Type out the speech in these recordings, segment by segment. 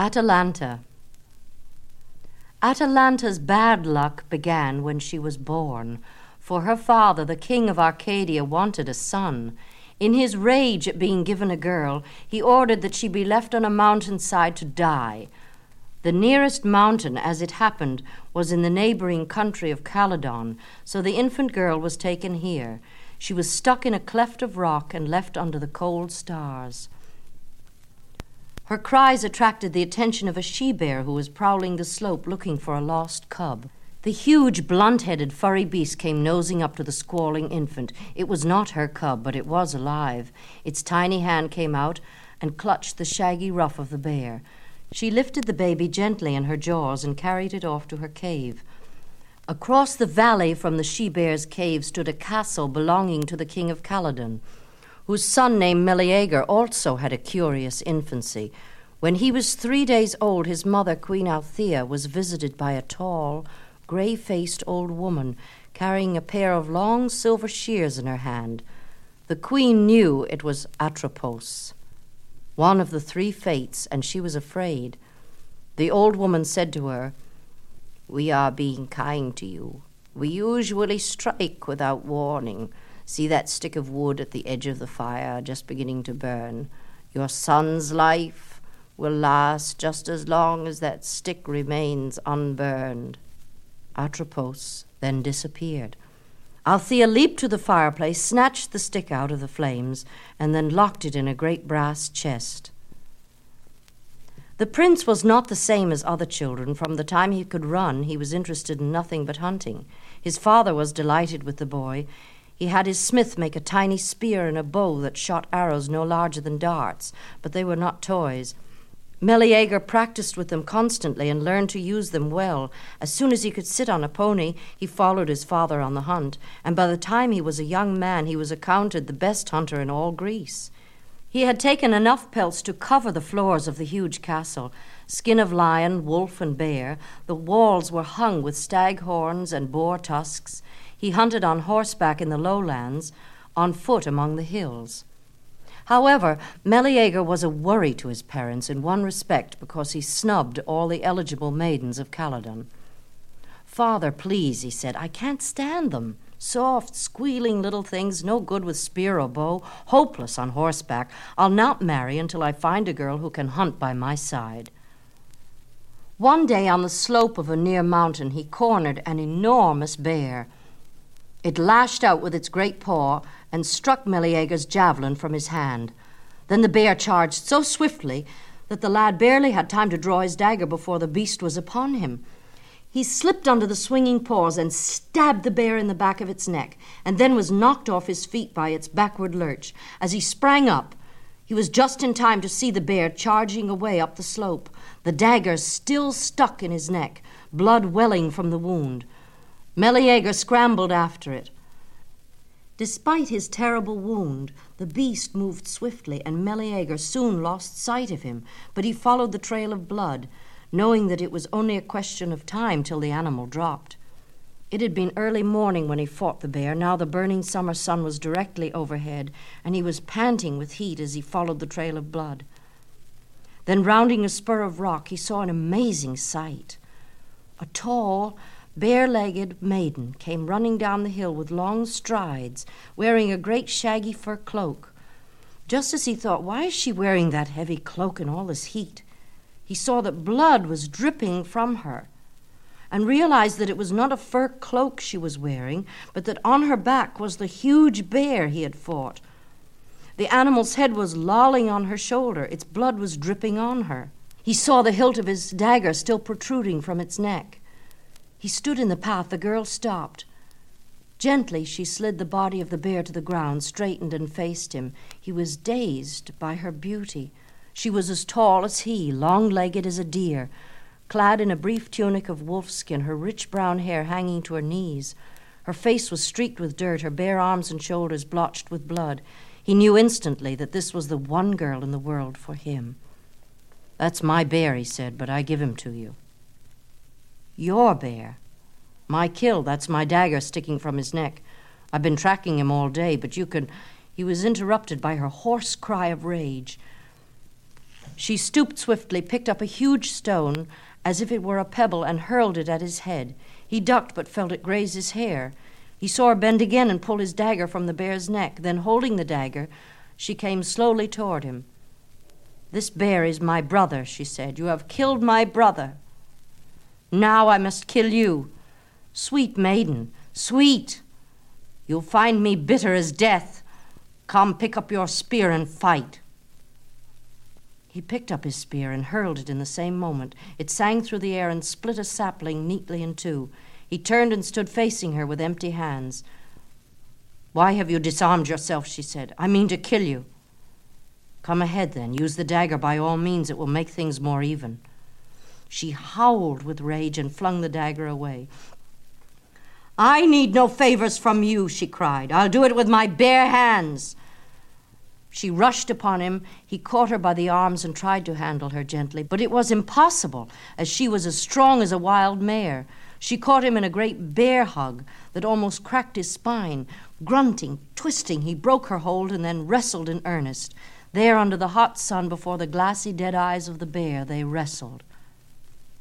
Atalanta. Atalanta's bad luck began when she was born, for her father, the king of Arcadia, wanted a son. In his rage at being given a girl, he ordered that she be left on a mountainside to die. The nearest mountain, as it happened, was in the neighboring country of Calydon, so the infant girl was taken here. She was stuck in a cleft of rock and left under the cold stars. Her cries attracted the attention of a she bear who was prowling the slope looking for a lost cub. The huge, blunt headed, furry beast came nosing up to the squalling infant. It was not her cub, but it was alive. Its tiny hand came out and clutched the shaggy ruff of the bear. She lifted the baby gently in her jaws and carried it off to her cave. Across the valley from the she bear's cave stood a castle belonging to the king of Calydon whose son named Meleager also had a curious infancy. When he was three days old, his mother, Queen Althea, was visited by a tall, grey faced old woman carrying a pair of long silver shears in her hand. The queen knew it was Atropos, one of the three fates, and she was afraid. The old woman said to her, We are being kind to you. We usually strike without warning. See that stick of wood at the edge of the fire just beginning to burn. Your son's life will last just as long as that stick remains unburned. Atropos then disappeared. Althea leaped to the fireplace, snatched the stick out of the flames, and then locked it in a great brass chest. The prince was not the same as other children. From the time he could run, he was interested in nothing but hunting. His father was delighted with the boy. He had his smith make a tiny spear and a bow that shot arrows no larger than darts, but they were not toys. Meleager practiced with them constantly and learned to use them well. As soon as he could sit on a pony, he followed his father on the hunt, and by the time he was a young man, he was accounted the best hunter in all Greece. He had taken enough pelts to cover the floors of the huge castle skin of lion, wolf, and bear. The walls were hung with stag horns and boar tusks. He hunted on horseback in the lowlands, on foot among the hills. However, Meleager was a worry to his parents in one respect because he snubbed all the eligible maidens of Calydon. Father, please, he said, I can't stand them. Soft, squealing little things, no good with spear or bow, hopeless on horseback. I'll not marry until I find a girl who can hunt by my side. One day on the slope of a near mountain, he cornered an enormous bear. It lashed out with its great paw and struck Meleager's javelin from his hand. Then the bear charged so swiftly that the lad barely had time to draw his dagger before the beast was upon him. He slipped under the swinging paws and stabbed the bear in the back of its neck, and then was knocked off his feet by its backward lurch. As he sprang up, he was just in time to see the bear charging away up the slope, the dagger still stuck in his neck, blood welling from the wound. Meleager scrambled after it. Despite his terrible wound, the beast moved swiftly, and Meleager soon lost sight of him, but he followed the trail of blood, knowing that it was only a question of time till the animal dropped. It had been early morning when he fought the bear. Now the burning summer sun was directly overhead, and he was panting with heat as he followed the trail of blood. Then, rounding a spur of rock, he saw an amazing sight. A tall, bare legged maiden came running down the hill with long strides, wearing a great shaggy fur cloak. Just as he thought, why is she wearing that heavy cloak in all this heat? He saw that blood was dripping from her and realized that it was not a fur cloak she was wearing, but that on her back was the huge bear he had fought. The animal's head was lolling on her shoulder, its blood was dripping on her. He saw the hilt of his dagger still protruding from its neck. He stood in the path. The girl stopped. Gently, she slid the body of the bear to the ground, straightened, and faced him. He was dazed by her beauty. She was as tall as he, long legged as a deer, clad in a brief tunic of wolfskin, her rich brown hair hanging to her knees. Her face was streaked with dirt, her bare arms and shoulders blotched with blood. He knew instantly that this was the one girl in the world for him. That's my bear, he said, but I give him to you. Your bear. My kill, that's my dagger sticking from his neck. I've been tracking him all day, but you can. He was interrupted by her hoarse cry of rage. She stooped swiftly, picked up a huge stone as if it were a pebble, and hurled it at his head. He ducked but felt it graze his hair. He saw her bend again and pull his dagger from the bear's neck. Then, holding the dagger, she came slowly toward him. This bear is my brother, she said. You have killed my brother. Now I must kill you. Sweet maiden, sweet. You'll find me bitter as death. Come, pick up your spear and fight. He picked up his spear and hurled it in the same moment. It sang through the air and split a sapling neatly in two. He turned and stood facing her with empty hands. Why have you disarmed yourself? she said. I mean to kill you. Come ahead, then. Use the dagger by all means. It will make things more even. She howled with rage and flung the dagger away. I need no favors from you, she cried. I'll do it with my bare hands. She rushed upon him. He caught her by the arms and tried to handle her gently, but it was impossible, as she was as strong as a wild mare. She caught him in a great bear hug that almost cracked his spine. Grunting, twisting, he broke her hold and then wrestled in earnest. There, under the hot sun, before the glassy dead eyes of the bear, they wrestled.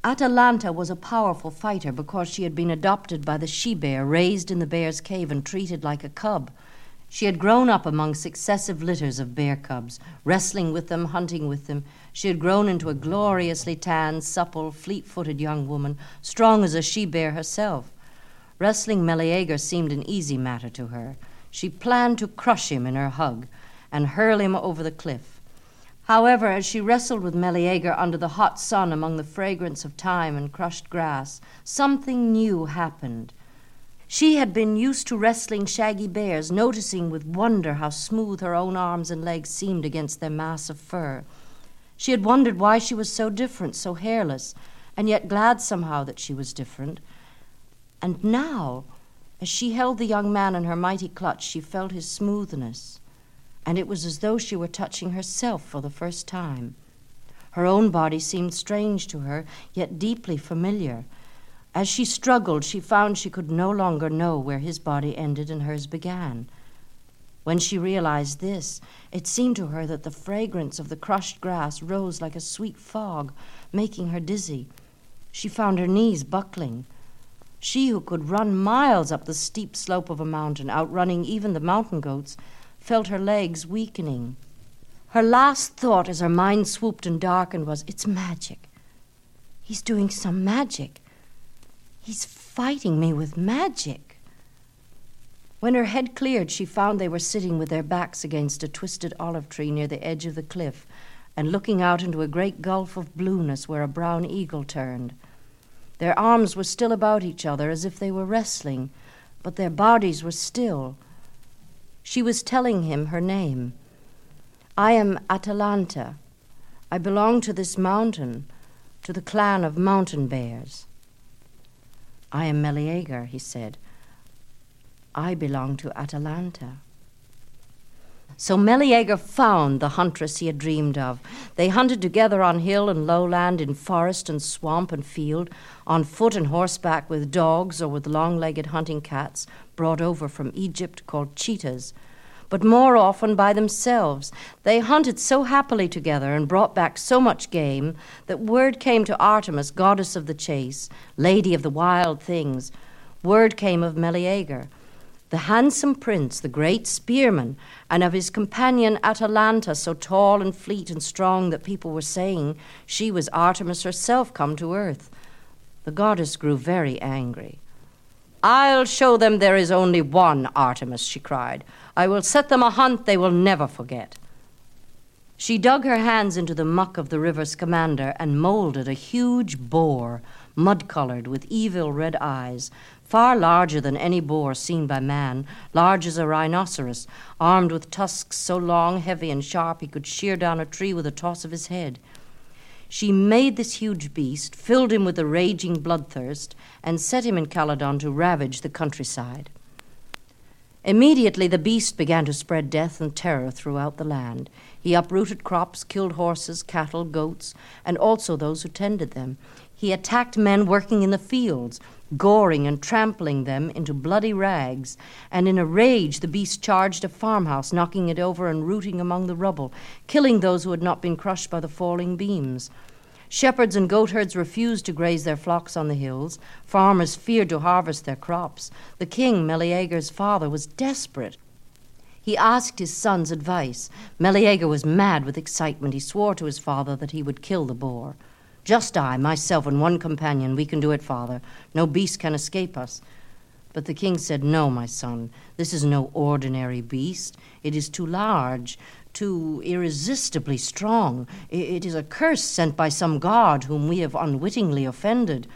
Atalanta was a powerful fighter because she had been adopted by the she bear, raised in the bear's cave, and treated like a cub. She had grown up among successive litters of bear cubs, wrestling with them, hunting with them. She had grown into a gloriously tanned, supple, fleet footed young woman, strong as a she bear herself. Wrestling Meleager seemed an easy matter to her. She planned to crush him in her hug and hurl him over the cliff. However, as she wrestled with Meleager under the hot sun among the fragrance of thyme and crushed grass, something new happened. She had been used to wrestling shaggy bears, noticing with wonder how smooth her own arms and legs seemed against their mass of fur. She had wondered why she was so different, so hairless, and yet glad somehow that she was different. And now, as she held the young man in her mighty clutch, she felt his smoothness and it was as though she were touching herself for the first time. Her own body seemed strange to her, yet deeply familiar. As she struggled, she found she could no longer know where his body ended and hers began. When she realized this, it seemed to her that the fragrance of the crushed grass rose like a sweet fog, making her dizzy. She found her knees buckling. She who could run miles up the steep slope of a mountain, outrunning even the mountain goats, felt her legs weakening. Her last thought as her mind swooped and darkened was, It's magic. He's doing some magic. He's fighting me with magic. When her head cleared, she found they were sitting with their backs against a twisted olive tree near the edge of the cliff and looking out into a great gulf of blueness where a brown eagle turned. Their arms were still about each other as if they were wrestling, but their bodies were still she was telling him her name. I am Atalanta. I belong to this mountain, to the clan of mountain bears. I am Meleager, he said. I belong to Atalanta. So Meleager found the huntress he had dreamed of. They hunted together on hill and lowland, in forest and swamp and field, on foot and horseback, with dogs or with long legged hunting cats brought over from Egypt called cheetahs, but more often by themselves. They hunted so happily together and brought back so much game that word came to Artemis, goddess of the chase, lady of the wild things. Word came of Meleager the handsome prince, the great spearman, and of his companion Atalanta, so tall and fleet and strong that people were saying she was Artemis herself come to earth. The goddess grew very angry. I'll show them there is only one Artemis, she cried. I will set them a hunt they will never forget. She dug her hands into the muck of the river Scamander and molded a huge boar, mud colored with evil red eyes, far larger than any boar seen by man, large as a rhinoceros, armed with tusks so long, heavy, and sharp he could shear down a tree with a toss of his head. She made this huge beast, filled him with a raging bloodthirst, and set him in Calydon to ravage the countryside. Immediately the beast began to spread death and terror throughout the land. He uprooted crops, killed horses, cattle, goats, and also those who tended them. He attacked men working in the fields, goring and trampling them into bloody rags, and in a rage the beast charged a farmhouse, knocking it over and rooting among the rubble, killing those who had not been crushed by the falling beams. Shepherds and goatherds refused to graze their flocks on the hills. Farmers feared to harvest their crops. The king, Meleager's father, was desperate. He asked his son's advice. Meleager was mad with excitement. He swore to his father that he would kill the boar. Just I, myself, and one companion, we can do it, father. No beast can escape us. But the king said, No, my son, this is no ordinary beast. It is too large too irresistibly strong. It is a curse sent by some god whom we have unwittingly offended.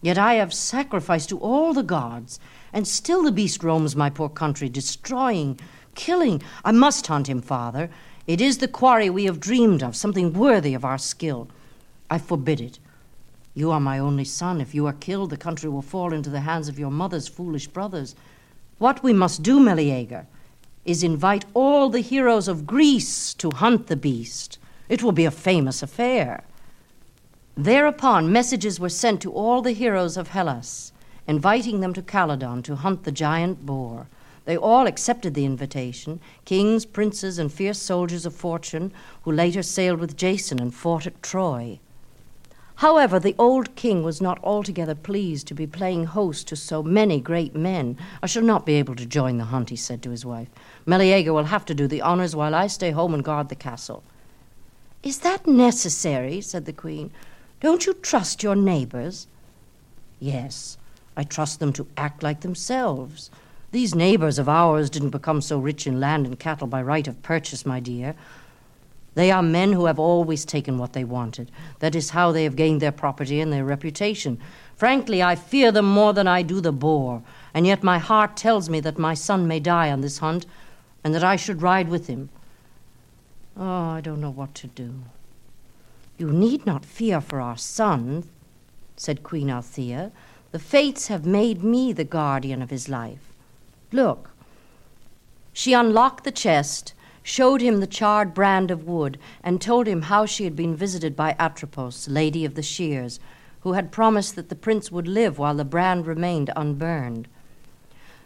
Yet I have sacrificed to all the gods, and still the beast roams my poor country, destroying, killing. I must hunt him, father. It is the quarry we have dreamed of, something worthy of our skill. I forbid it. You are my only son. If you are killed, the country will fall into the hands of your mother's foolish brothers. What we must do, Meleager, is invite all the heroes of Greece to hunt the beast. It will be a famous affair. Thereupon, messages were sent to all the heroes of Hellas, inviting them to Calydon to hunt the giant boar. They all accepted the invitation kings, princes, and fierce soldiers of fortune who later sailed with Jason and fought at Troy. However, the old king was not altogether pleased to be playing host to so many great men. I shall not be able to join the hunt, he said to his wife. Meleager will have to do the honors while I stay home and guard the castle. Is that necessary? said the queen. Don't you trust your neighbors? Yes, I trust them to act like themselves. These neighbors of ours didn't become so rich in land and cattle by right of purchase, my dear. They are men who have always taken what they wanted. That is how they have gained their property and their reputation. Frankly, I fear them more than I do the boar, and yet my heart tells me that my son may die on this hunt, and that I should ride with him. Oh, I don't know what to do. You need not fear for our son, said Queen Althea. The fates have made me the guardian of his life. Look. She unlocked the chest showed him the charred brand of wood, and told him how she had been visited by Atropos, Lady of the Shears, who had promised that the prince would live while the brand remained unburned.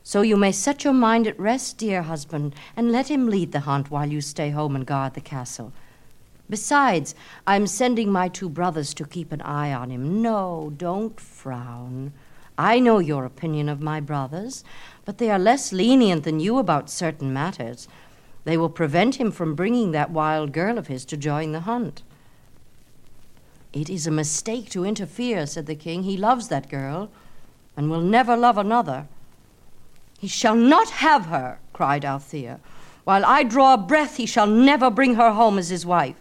So you may set your mind at rest, dear husband, and let him lead the hunt while you stay home and guard the castle. Besides, I'm sending my two brothers to keep an eye on him. No, don't frown. I know your opinion of my brothers, but they are less lenient than you about certain matters. They will prevent him from bringing that wild girl of his to join the hunt. It is a mistake to interfere, said the king. He loves that girl and will never love another. He shall not have her, cried Althea. While I draw breath, he shall never bring her home as his wife.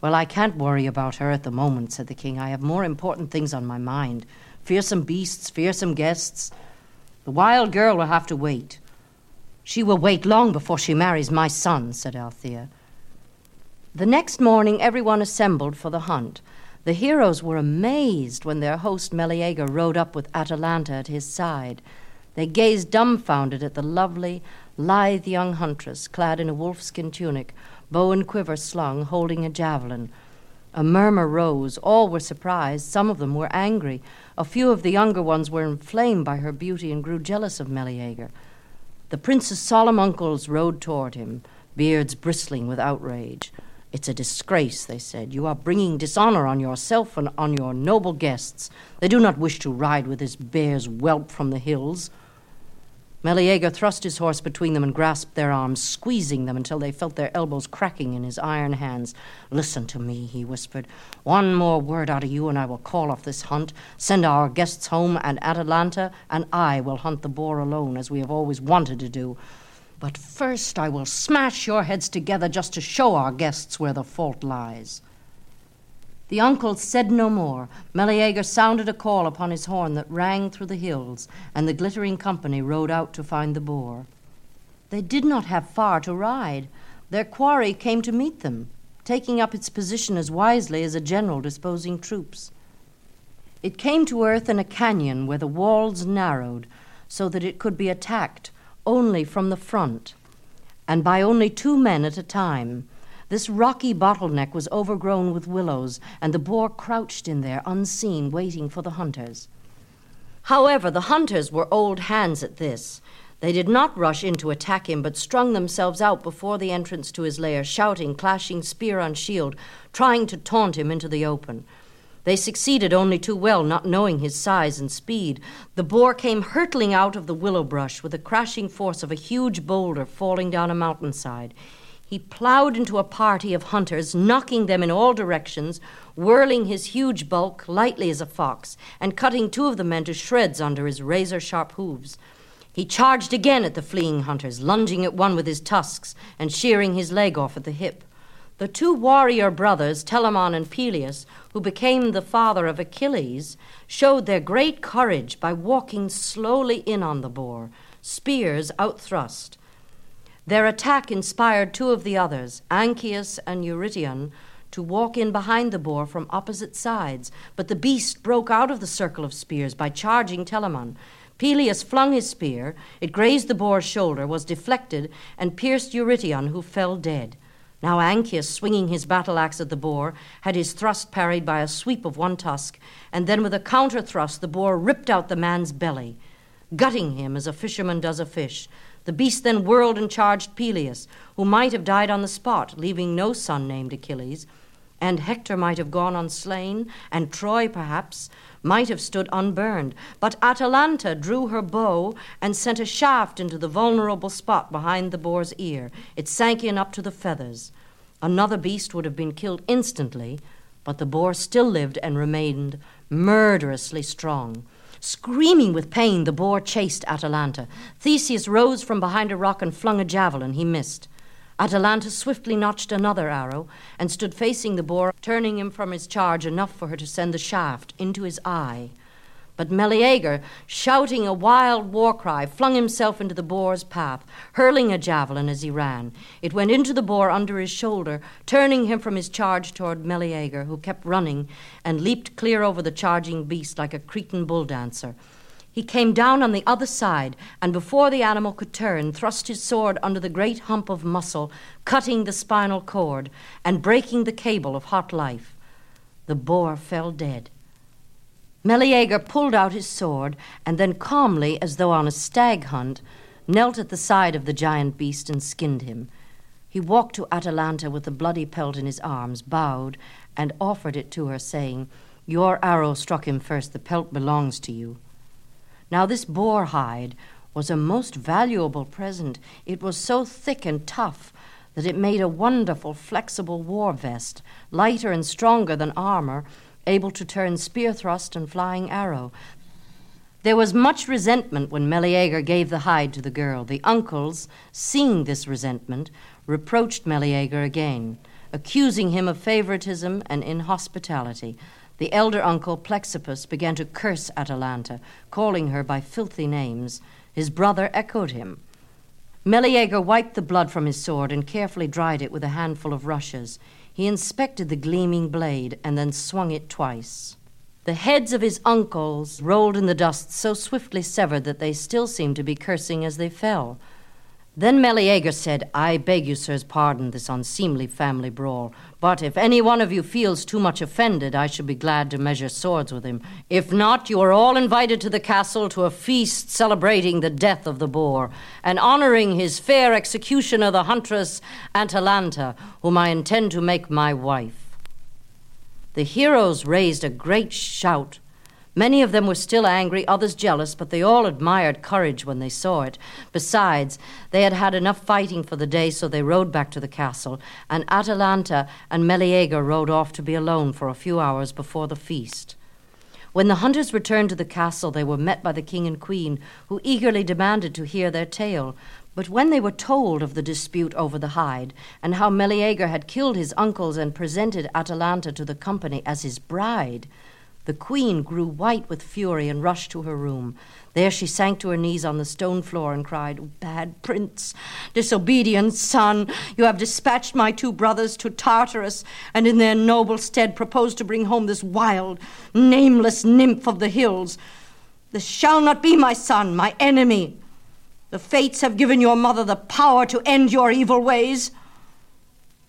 Well, I can't worry about her at the moment, said the king. I have more important things on my mind fearsome beasts, fearsome guests. The wild girl will have to wait. She will wait long before she marries my son, said Althea. The next morning, everyone assembled for the hunt. The heroes were amazed when their host Meleager rode up with Atalanta at his side. They gazed dumbfounded at the lovely, lithe young huntress, clad in a wolfskin tunic, bow and quiver slung, holding a javelin. A murmur rose. All were surprised. Some of them were angry. A few of the younger ones were inflamed by her beauty and grew jealous of Meleager. The prince's solemn uncles rode toward him, beards bristling with outrage. It's a disgrace, they said. You are bringing dishonor on yourself and on your noble guests. They do not wish to ride with this bear's whelp from the hills. Meleager thrust his horse between them and grasped their arms, squeezing them until they felt their elbows cracking in his iron hands. Listen to me, he whispered. One more word out of you, and I will call off this hunt, send our guests home and Atalanta, and I will hunt the boar alone, as we have always wanted to do. But first I will smash your heads together just to show our guests where the fault lies. The uncle said no more. Meleager sounded a call upon his horn that rang through the hills, and the glittering company rode out to find the boar. They did not have far to ride. Their quarry came to meet them, taking up its position as wisely as a general disposing troops. It came to earth in a canyon where the walls narrowed so that it could be attacked only from the front, and by only two men at a time This rocky bottleneck was overgrown with willows, and the boar crouched in there, unseen, waiting for the hunters. However, the hunters were old hands at this. They did not rush in to attack him, but strung themselves out before the entrance to his lair, shouting, clashing spear on shield, trying to taunt him into the open. They succeeded only too well, not knowing his size and speed. The boar came hurtling out of the willow brush with the crashing force of a huge boulder falling down a mountainside. He plowed into a party of hunters, knocking them in all directions, whirling his huge bulk lightly as a fox, and cutting two of the men to shreds under his razor sharp hoofs. He charged again at the fleeing hunters, lunging at one with his tusks and shearing his leg off at the hip. The two warrior brothers, Telamon and Peleus, who became the father of Achilles, showed their great courage by walking slowly in on the boar, spears outthrust. Their attack inspired two of the others, Ancaeus and Eurytion, to walk in behind the boar from opposite sides, but the beast broke out of the circle of spears by charging Telamon. Peleus flung his spear, it grazed the boar's shoulder, was deflected, and pierced Eurytion, who fell dead. Now Ancaeus, swinging his battle axe at the boar, had his thrust parried by a sweep of one tusk, and then with a counter thrust the boar ripped out the man's belly, gutting him as a fisherman does a fish. The beast then whirled and charged Peleus, who might have died on the spot, leaving no son named Achilles, and Hector might have gone unslain, and Troy, perhaps, might have stood unburned. But Atalanta drew her bow and sent a shaft into the vulnerable spot behind the boar's ear. It sank in up to the feathers. Another beast would have been killed instantly, but the boar still lived and remained murderously strong. Screaming with pain, the boar chased Atalanta. Theseus rose from behind a rock and flung a javelin. He missed. Atalanta swiftly notched another arrow and stood facing the boar, turning him from his charge enough for her to send the shaft into his eye. But Meleager, shouting a wild war cry, flung himself into the boar's path, hurling a javelin as he ran. It went into the boar under his shoulder, turning him from his charge toward Meleager, who kept running and leaped clear over the charging beast like a Cretan bull dancer. He came down on the other side, and before the animal could turn, thrust his sword under the great hump of muscle, cutting the spinal cord and breaking the cable of hot life. The boar fell dead. Meleager pulled out his sword, and then calmly, as though on a stag hunt, knelt at the side of the giant beast and skinned him. He walked to Atalanta with the bloody pelt in his arms, bowed, and offered it to her, saying, Your arrow struck him first, the pelt belongs to you. Now, this boar hide was a most valuable present. It was so thick and tough that it made a wonderful, flexible war vest, lighter and stronger than armor able to turn spear thrust and flying arrow. There was much resentment when Meleager gave the hide to the girl. The uncles, seeing this resentment, reproached Meleager again, accusing him of favoritism and inhospitality. The elder uncle, Plexippus, began to curse Atalanta, calling her by filthy names. His brother echoed him. Meleager wiped the blood from his sword and carefully dried it with a handful of rushes. He inspected the gleaming blade and then swung it twice. The heads of his uncles rolled in the dust so swiftly severed that they still seemed to be cursing as they fell. Then Meleager said, I beg you, sirs, pardon this unseemly family brawl. But if any one of you feels too much offended, I should be glad to measure swords with him. If not, you are all invited to the castle to a feast celebrating the death of the boar and honoring his fair executioner, the huntress Atalanta, whom I intend to make my wife. The heroes raised a great shout Many of them were still angry, others jealous, but they all admired courage when they saw it. Besides, they had had enough fighting for the day, so they rode back to the castle, and Atalanta and Meleager rode off to be alone for a few hours before the feast. When the hunters returned to the castle, they were met by the king and queen, who eagerly demanded to hear their tale. But when they were told of the dispute over the hide, and how Meleager had killed his uncles and presented Atalanta to the company as his bride, the queen grew white with fury and rushed to her room. There she sank to her knees on the stone floor and cried, Bad prince, disobedient son, you have dispatched my two brothers to Tartarus, and in their noble stead proposed to bring home this wild, nameless nymph of the hills. This shall not be my son, my enemy. The fates have given your mother the power to end your evil ways.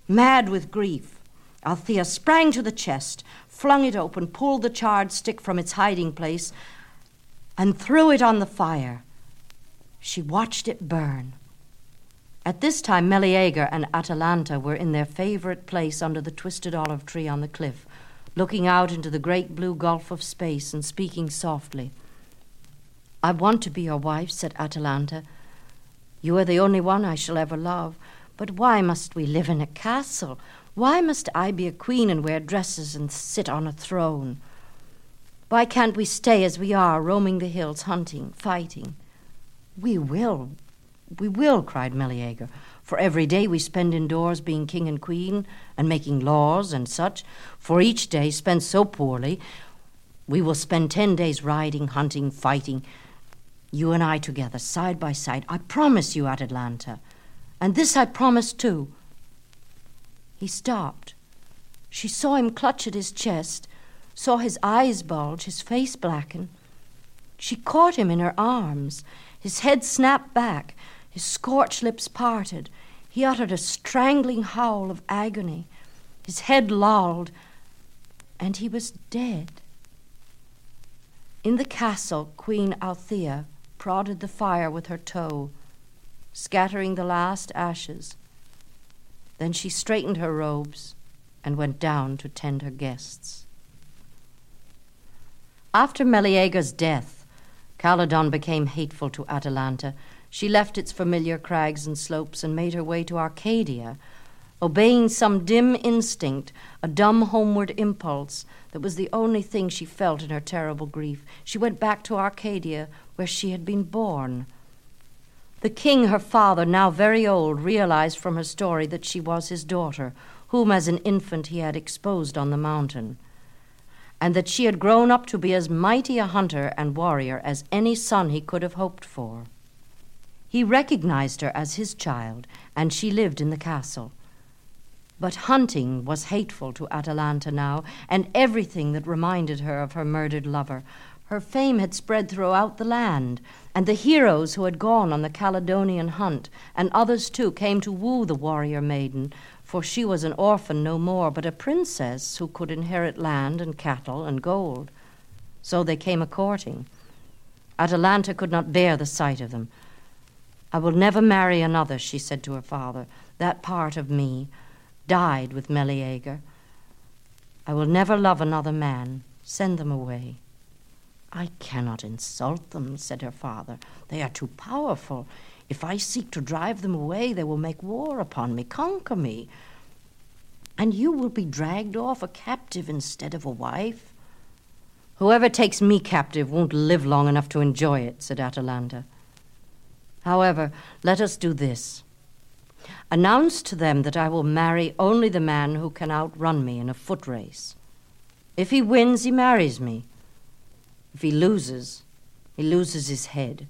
Mad with grief, Althea sprang to the chest, flung it open, pulled the charred stick from its hiding place, and threw it on the fire. She watched it burn. At this time, Meleager and Atalanta were in their favorite place under the twisted olive tree on the cliff, looking out into the great blue gulf of space and speaking softly. I want to be your wife, said Atalanta. You are the only one I shall ever love. But why must we live in a castle? Why must I be a queen and wear dresses and sit on a throne? Why can't we stay as we are, roaming the hills, hunting, fighting? We will, we will, cried Meleager, for every day we spend indoors being king and queen and making laws and such, for each day spent so poorly, we will spend ten days riding, hunting, fighting, you and I together, side by side. I promise you, Atalanta. And this I promise too. He stopped. She saw him clutch at his chest, saw his eyes bulge, his face blacken. She caught him in her arms. His head snapped back, his scorched lips parted. He uttered a strangling howl of agony. His head lolled, and he was dead. In the castle, Queen Althea prodded the fire with her toe, scattering the last ashes. Then she straightened her robes and went down to tend her guests. After Meleager's death, Calydon became hateful to Atalanta. She left its familiar crags and slopes and made her way to Arcadia, obeying some dim instinct, a dumb homeward impulse that was the only thing she felt in her terrible grief. She went back to Arcadia, where she had been born. The king, her father, now very old, realized from her story that she was his daughter, whom as an infant he had exposed on the mountain, and that she had grown up to be as mighty a hunter and warrior as any son he could have hoped for. He recognized her as his child, and she lived in the castle. But hunting was hateful to Atalanta now, and everything that reminded her of her murdered lover, her fame had spread throughout the land, and the heroes who had gone on the Calydonian hunt, and others too, came to woo the warrior maiden, for she was an orphan no more, but a princess who could inherit land and cattle and gold. So they came a courting. Atalanta could not bear the sight of them. I will never marry another, she said to her father. That part of me died with Meleager. I will never love another man. Send them away. I cannot insult them, said her father. They are too powerful. If I seek to drive them away, they will make war upon me, conquer me. And you will be dragged off a captive instead of a wife. Whoever takes me captive won't live long enough to enjoy it, said Atalanta. However, let us do this. Announce to them that I will marry only the man who can outrun me in a foot race. If he wins, he marries me. If he loses, he loses his head.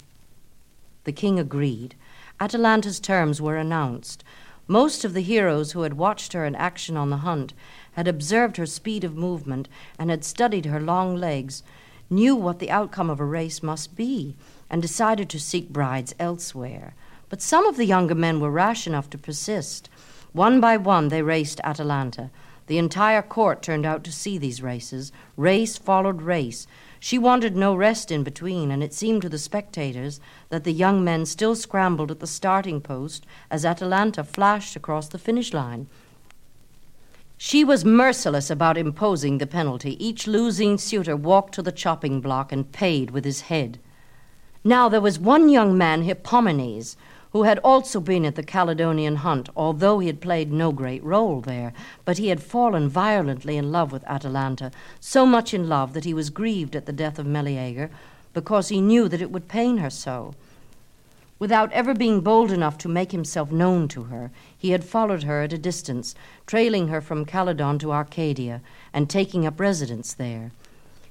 The king agreed. Atalanta's terms were announced. Most of the heroes who had watched her in action on the hunt had observed her speed of movement and had studied her long legs, knew what the outcome of a race must be, and decided to seek brides elsewhere. But some of the younger men were rash enough to persist. One by one they raced Atalanta. The entire court turned out to see these races. Race followed race. She wanted no rest in between, and it seemed to the spectators that the young men still scrambled at the starting post as Atalanta flashed across the finish line. She was merciless about imposing the penalty. Each losing suitor walked to the chopping block and paid with his head. Now there was one young man, Hippomenes, who had also been at the Calydonian hunt, although he had played no great role there. But he had fallen violently in love with Atalanta, so much in love that he was grieved at the death of Meleager, because he knew that it would pain her so. Without ever being bold enough to make himself known to her, he had followed her at a distance, trailing her from Calydon to Arcadia, and taking up residence there.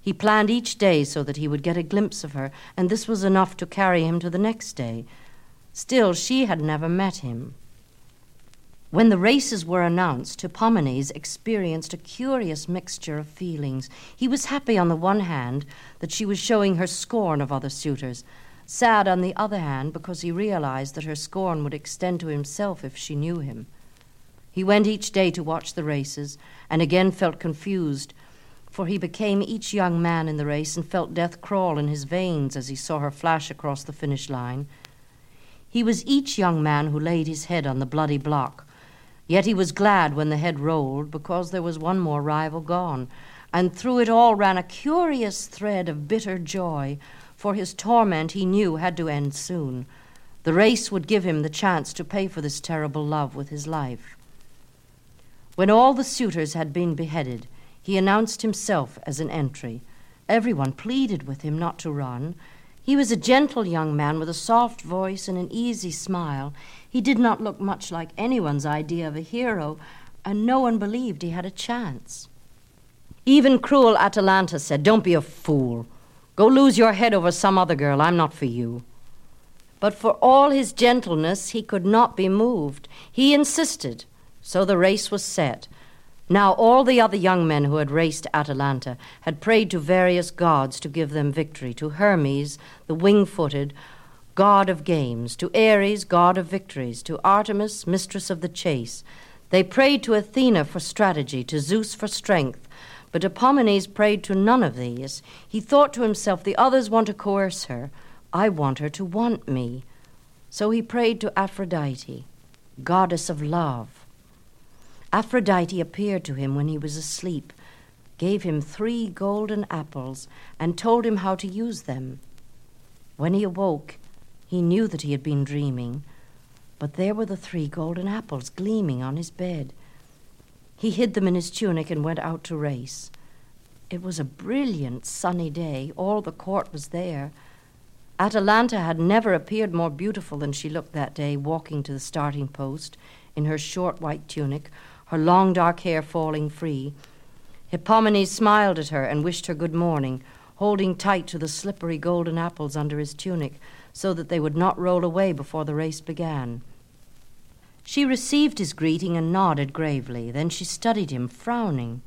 He planned each day so that he would get a glimpse of her, and this was enough to carry him to the next day, Still, she had never met him. When the races were announced, Hippomenes experienced a curious mixture of feelings. He was happy on the one hand that she was showing her scorn of other suitors, sad on the other hand because he realized that her scorn would extend to himself if she knew him. He went each day to watch the races, and again felt confused, for he became each young man in the race and felt death crawl in his veins as he saw her flash across the finish line. He was each young man who laid his head on the bloody block, yet he was glad when the head rolled because there was one more rival gone, and through it all ran a curious thread of bitter joy, for his torment he knew had to end soon. The race would give him the chance to pay for this terrible love with his life. When all the suitors had been beheaded, he announced himself as an entry. Everyone pleaded with him not to run. He was a gentle young man with a soft voice and an easy smile. He did not look much like anyone's idea of a hero, and no one believed he had a chance. Even cruel Atalanta said, Don't be a fool. Go lose your head over some other girl. I'm not for you. But for all his gentleness, he could not be moved. He insisted. So the race was set. Now all the other young men who had raced Atalanta had prayed to various gods to give them victory to Hermes, the wing footed, god of games, to Ares, god of victories, to Artemis, mistress of the chase. They prayed to Athena for strategy, to Zeus for strength, but Hippomenes prayed to none of these. He thought to himself, The others want to coerce her. I want her to want me. So he prayed to Aphrodite, goddess of love. Aphrodite appeared to him when he was asleep, gave him three golden apples, and told him how to use them. When he awoke, he knew that he had been dreaming, but there were the three golden apples gleaming on his bed. He hid them in his tunic and went out to race. It was a brilliant sunny day. All the court was there. Atalanta had never appeared more beautiful than she looked that day, walking to the starting post in her short white tunic, her long dark hair falling free. Hippomenes smiled at her and wished her good morning, holding tight to the slippery golden apples under his tunic so that they would not roll away before the race began. She received his greeting and nodded gravely. Then she studied him, frowning.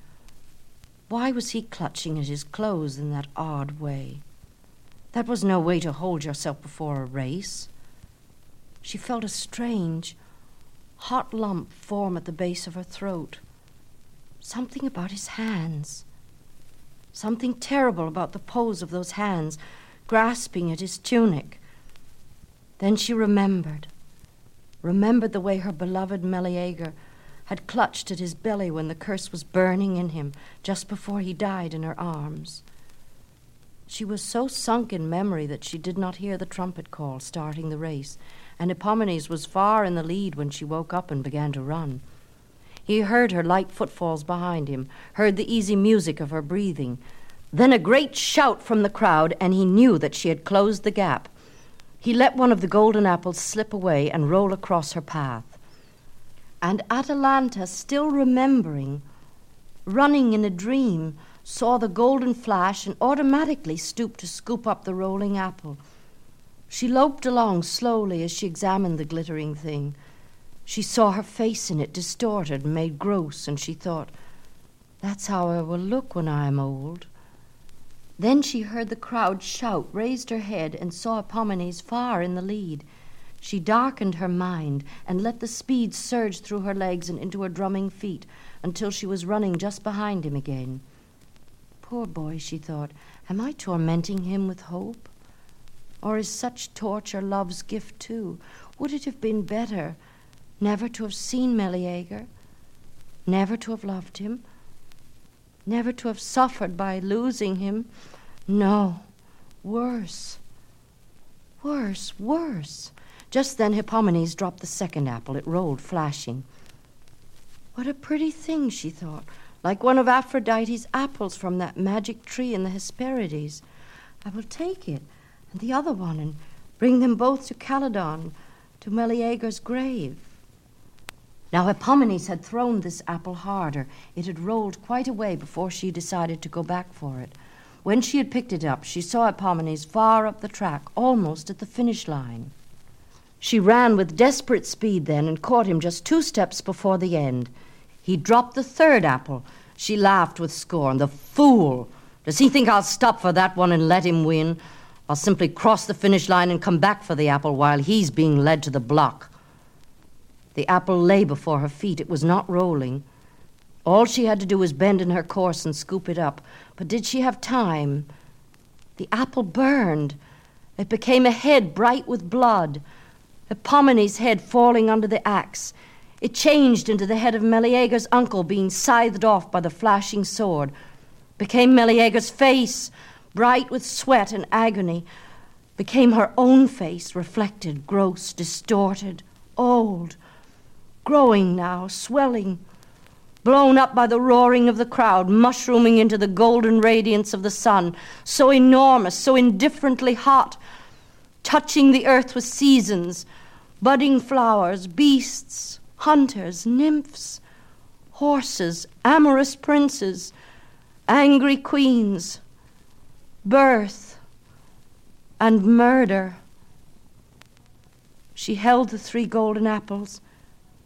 Why was he clutching at his clothes in that odd way? That was no way to hold yourself before a race. She felt a strange, hot lump form at the base of her throat. Something about his hands. Something terrible about the pose of those hands grasping at his tunic. Then she remembered remembered the way her beloved Meleager had clutched at his belly when the curse was burning in him just before he died in her arms. She was so sunk in memory that she did not hear the trumpet call starting the race, and Hippomenes was far in the lead when she woke up and began to run. He heard her light footfalls behind him, heard the easy music of her breathing. Then a great shout from the crowd, and he knew that she had closed the gap. He let one of the golden apples slip away and roll across her path. And Atalanta, still remembering, running in a dream, saw the golden flash and automatically stooped to scoop up the rolling apple. She loped along slowly as she examined the glittering thing. She saw her face in it distorted and made gross, and she thought, That's how I will look when I am old. Then she heard the crowd shout, raised her head, and saw Hippomenes far in the lead. She darkened her mind and let the speed surge through her legs and into her drumming feet until she was running just behind him again. Poor boy, she thought, am I tormenting him with hope? Or is such torture love's gift too? Would it have been better never to have seen Meleager, never to have loved him, never to have suffered by losing him? No, worse. Worse, worse. Just then Hippomenes dropped the second apple. It rolled, flashing. What a pretty thing, she thought, like one of Aphrodite's apples from that magic tree in the Hesperides. I will take it, and the other one, and bring them both to Calydon, to Meleager's grave. Now Hippomenes had thrown this apple harder. It had rolled quite a way before she decided to go back for it. When she had picked it up, she saw Hippomenes far up the track, almost at the finish line. She ran with desperate speed then and caught him just two steps before the end. He dropped the third apple. She laughed with scorn. The fool! Does he think I'll stop for that one and let him win? I'll simply cross the finish line and come back for the apple while he's being led to the block. The apple lay before her feet. It was not rolling. All she had to do was bend in her course and scoop it up. But did she have time? The apple burned. It became a head bright with blood. Hippomenes' head falling under the axe. It changed into the head of Meleager's uncle being scythed off by the flashing sword. Became Meleager's face, bright with sweat and agony. Became her own face, reflected, gross, distorted, old. Growing now, swelling, blown up by the roaring of the crowd, mushrooming into the golden radiance of the sun, so enormous, so indifferently hot, touching the earth with seasons, budding flowers, beasts, hunters, nymphs, horses, amorous princes, angry queens, birth, and murder. She held the three golden apples,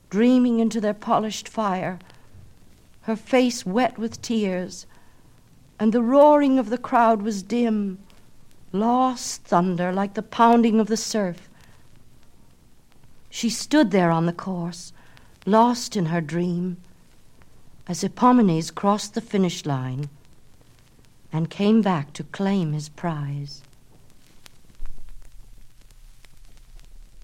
dreaming into their polished fire, her face wet with tears, and the roaring of the crowd was dim, lost thunder like the pounding of the surf. She stood there on the course, lost in her dream, as Hippomenes crossed the finish line and came back to claim his prize.